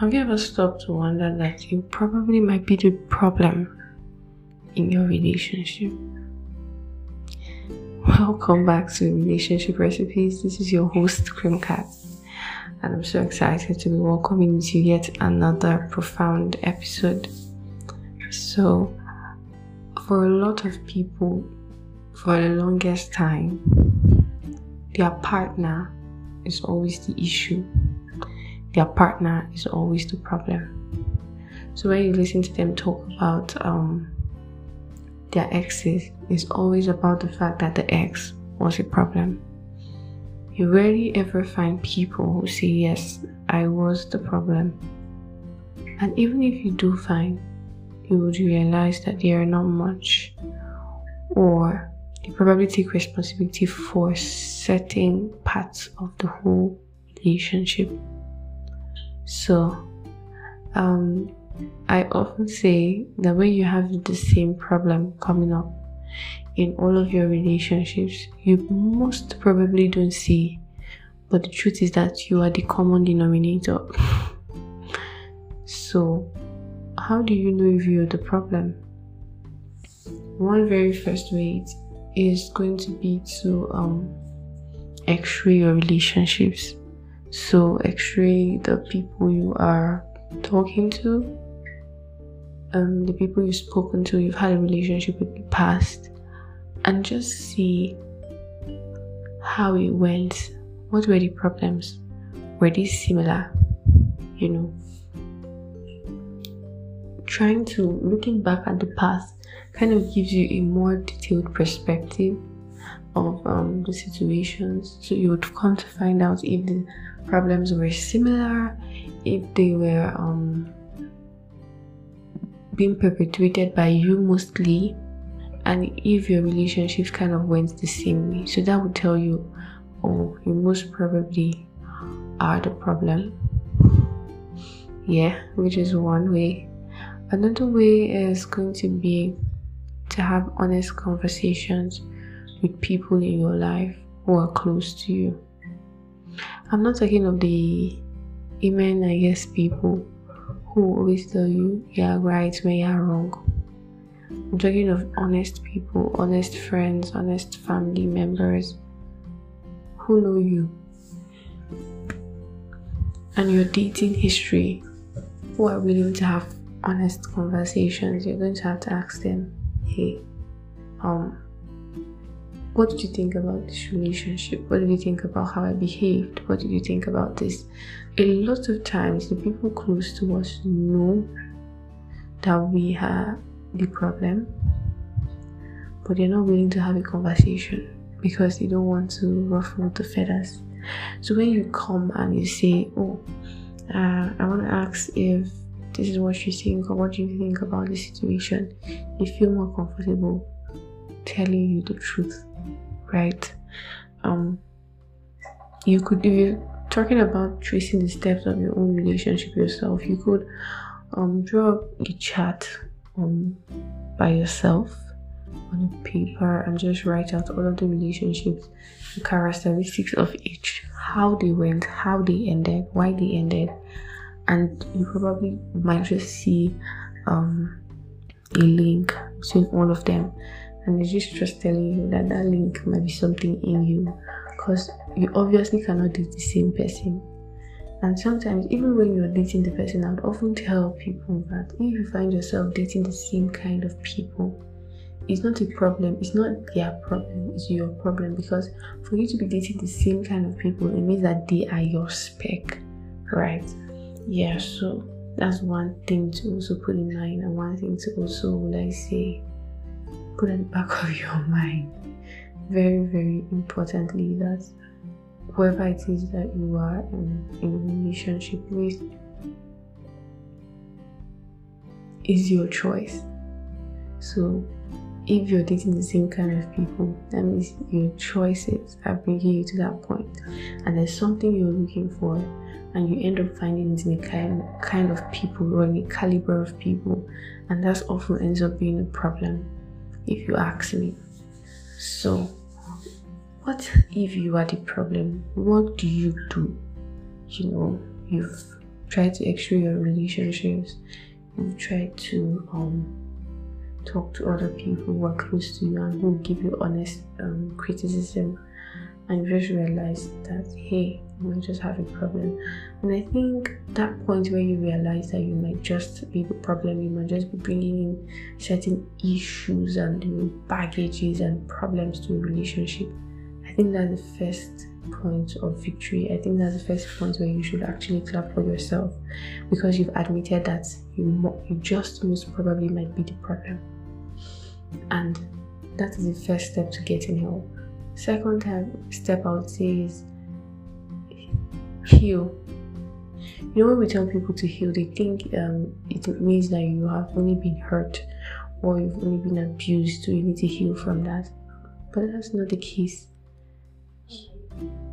Have you ever stopped to wonder that you probably might be the problem in your relationship? Welcome back to Relationship Recipes. This is your host, Cream Cat, and I'm so excited to be welcoming you to yet another profound episode. So, for a lot of people, for the longest time, their partner is always the issue their partner is always the problem. So when you listen to them talk about um, their exes, it's always about the fact that the ex was a problem. You rarely ever find people who say, Yes, I was the problem. And even if you do find, you would realize that they are not much, or they probably take responsibility for certain parts of the whole relationship. So, um, I often say that when you have the same problem coming up in all of your relationships, you most probably don't see, but the truth is that you are the common denominator. so, how do you know if you're the problem? One very first way is going to be to um, x-ray your relationships so, x-ray the people you are talking to, um, the people you've spoken to, you've had a relationship with the past, and just see how it went. What were the problems? Were they similar? You know, trying to looking back at the past kind of gives you a more detailed perspective of um, the situations, so you would come to find out if the problems were similar, if they were um, being perpetuated by you mostly, and if your relationships kind of went the same way. So that would tell you, oh, you most probably are the problem. Yeah, which is one way. Another way is going to be to have honest conversations with people in your life who are close to you. I'm not talking of the amen, I guess, people who always tell you you're right when you're wrong. I'm talking of honest people, honest friends, honest family members who know you and your dating history who are willing to have honest conversations. You're going to have to ask them, hey, um, what did you think about this relationship? What did you think about how I behaved? What did you think about this? A lot of times, the people close to us know that we have the problem, but they're not willing to have a conversation because they don't want to ruffle the feathers. So when you come and you say, "Oh, uh, I want to ask if this is what you think or what do you think about the situation," you feel more comfortable telling you the truth right? Um, you could, if you're talking about tracing the steps of your own relationship yourself, you could um, draw a chart um, by yourself on a paper and just write out all of the relationships, the characteristics of each, how they went, how they ended, why they ended, and you probably might just see um, a link between all of them and it's just just telling you that that link might be something in you. Because you obviously cannot date the same person. And sometimes even when you're dating the person i would often tell people that if you find yourself dating the same kind of people it's not a problem. It's not their problem. It's your problem. Because for you to be dating the same kind of people it means that they are your spec right? Yeah so that's one thing to also put in mind and one thing to also like say put at the back of your mind. Very very importantly that whoever it is that you are in, in a relationship with is your choice. So if you're dating the same kind of people that means your choices are bringing you to that point. point and there's something you're looking for and you end up finding it in a kind, kind of people or in a caliber of people and that often ends up being a problem if you ask me. So, what if you are the problem? What do you do? You know, you've tried to extra your relationships. You've tried to um, talk to other people who are close to you and who give you honest um, criticism and just realize that hey i'm just having a problem? And i think that point where you realize that you might just be the problem you might just be bringing in certain issues and baggages and problems to a relationship i think that's the first point of victory. I think that's the first point where you should actually clap for yourself because you've admitted that you, you just most probably might be the problem. And that is the first step to getting help Second step I would say is heal. You know when we tell people to heal, they think um, it means that you have only been hurt or you've only been abused, so you need to heal from that. But that's not the case.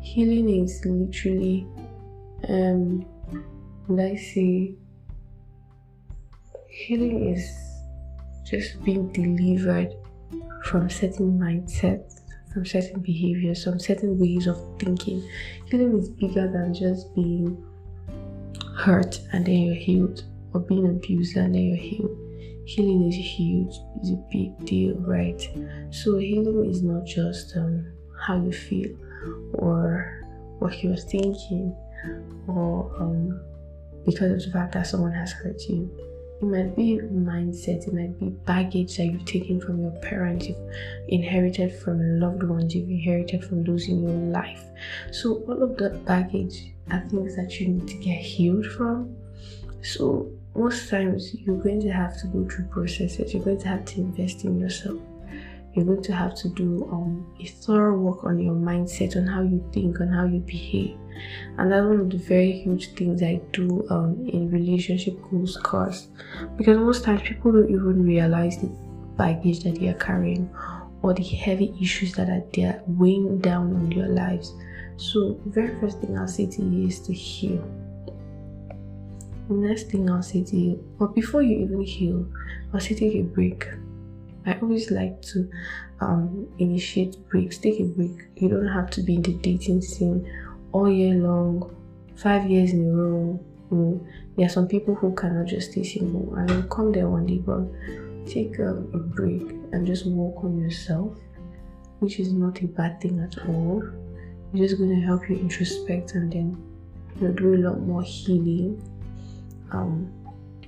Healing is literally, um, let's say, healing is just being delivered from certain mindsets from certain behaviors, some certain ways of thinking. Healing is bigger than just being hurt and then you're healed, or being abused and then you're healed. Healing is huge, it's a big deal, right? So, healing is not just um, how you feel or what you're thinking or um, because of the fact that someone has hurt you it might be mindset, it might be baggage that you've taken from your parents, you've inherited from loved ones, you've inherited from those in your life. So, all of that baggage are things that you need to get healed from. So, most times you're going to have to go through processes, you're going to have to invest in yourself. You're going to have to do um, a thorough work on your mindset, on how you think, on how you behave and that's one of the very huge things I do um, in relationship goals course because most times people don't even realize the baggage that they are carrying or the heavy issues that are there weighing down on your lives. So, the very first thing I'll say to you is to heal. The next thing I'll say to you, but before you even heal, I'll say take a break. I always like to um, initiate breaks. Take a break. You don't have to be in the dating scene all year long, five years in a row. Know, there are some people who cannot just stay single I will come there one day, but take um, a break and just work on yourself, which is not a bad thing at all. It's just going to help you introspect and then you know, do a lot more healing. Um,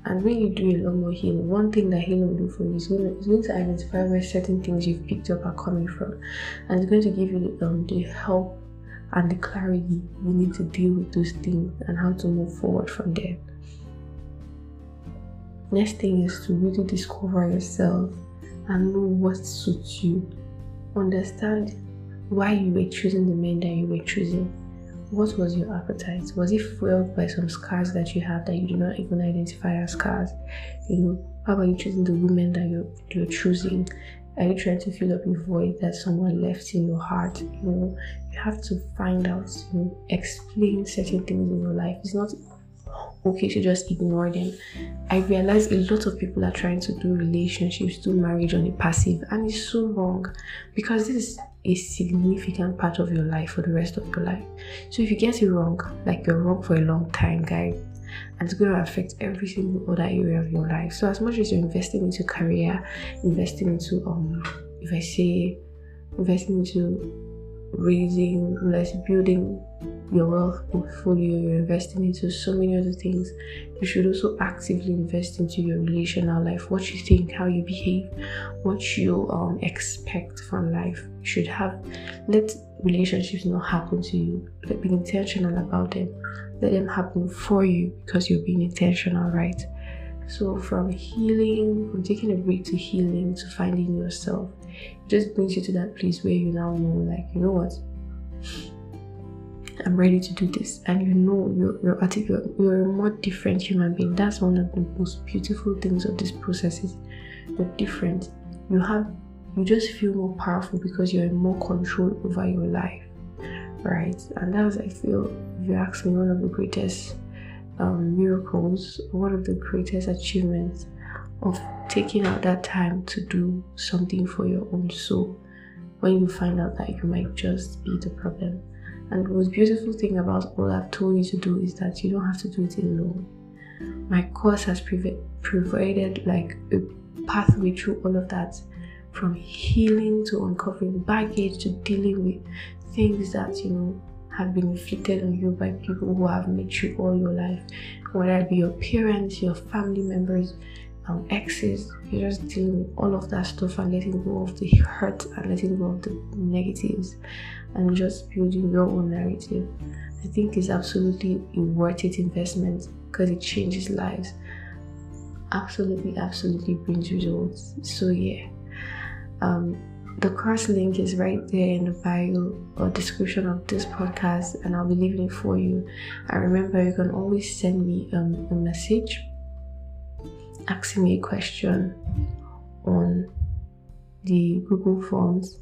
and when you do a lot more healing, one thing that healing will do for you is going to, going to identify where certain things you've picked up are coming from, and it's going to give you um, the help and the clarity you need to deal with those things and how to move forward from there. Next thing is to really discover yourself and know what suits you. Understand why you were choosing the men that you were choosing. What was your appetite? Was it fueled by some scars that you have that you do not even identify as scars? You know, how are you choosing the women that you're, you're choosing? Are you trying to fill up a void that someone left in your heart? You know, you have to find out, you know, explain certain things in your life. It's not okay to just ignore them. I realize a lot of people are trying to do relationships, do marriage on a passive, and it's so wrong because this is a significant part of your life for the rest of your life. So if you get it wrong, like you're wrong for a long time, guys, and it's going to affect every single other area of your life. So as much as you're investing into career, investing into um, if I say investing into raising, let's building your wealth portfolio, you're investing into so many other things. You should also actively invest into your relational life, what you think, how you behave, what you um, expect from life. You should have let relationships not happen to you. Let be intentional about them. Let them happen for you because you're being intentional, right? So from healing, from taking a break to healing to finding yourself, it just brings you to that place where you now know, like, you know what? I'm ready to do this, and you know you're you're, you're, you're a more different human being. That's one of the most beautiful things of this process is you're different. You have you just feel more powerful because you're in more control over your life, right? And that's I feel if you ask me one of the greatest um, miracles, one of the greatest achievements of taking out that time to do something for your own soul when you find out that you might just be the problem. And the most beautiful thing about all I've told you to do is that you don't have to do it alone. My course has provided like a pathway through all of that from healing to uncovering baggage to dealing with things that you know have been inflicted on you by people who have met you all your life, whether it be your parents, your family members, um, exes. You're just dealing with all of that stuff and letting go of the hurt and letting go of the negatives and just building your own narrative. I think it's absolutely a worth it investment because it changes lives. Absolutely, absolutely brings results. So yeah. Um, the course link is right there in the bio or description of this podcast, and I'll be leaving it for you. And remember, you can always send me um, a message asking me a question on the Google Forms.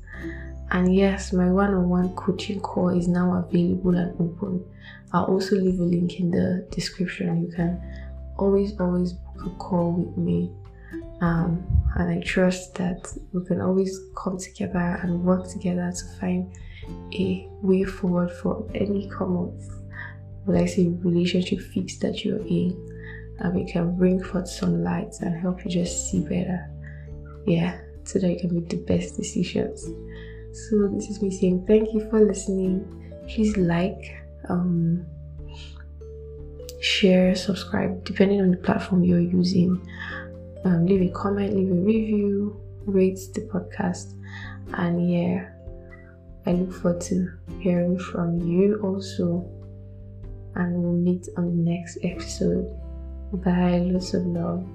And yes, my one on one coaching call is now available and open. I'll also leave a link in the description. You can always, always book a call with me. Um, and I trust that we can always come together and work together to find a way forward for any will I say, relationship fix that you're in. And we can bring forth some light and help you just see better. Yeah, so that you can make the best decisions. So this is me saying thank you for listening. Please like, um, share, subscribe, depending on the platform you're using um, leave a comment, leave a review, rate the podcast, and yeah, I look forward to hearing from you also. And we'll meet on the next episode. Bye, lots of love.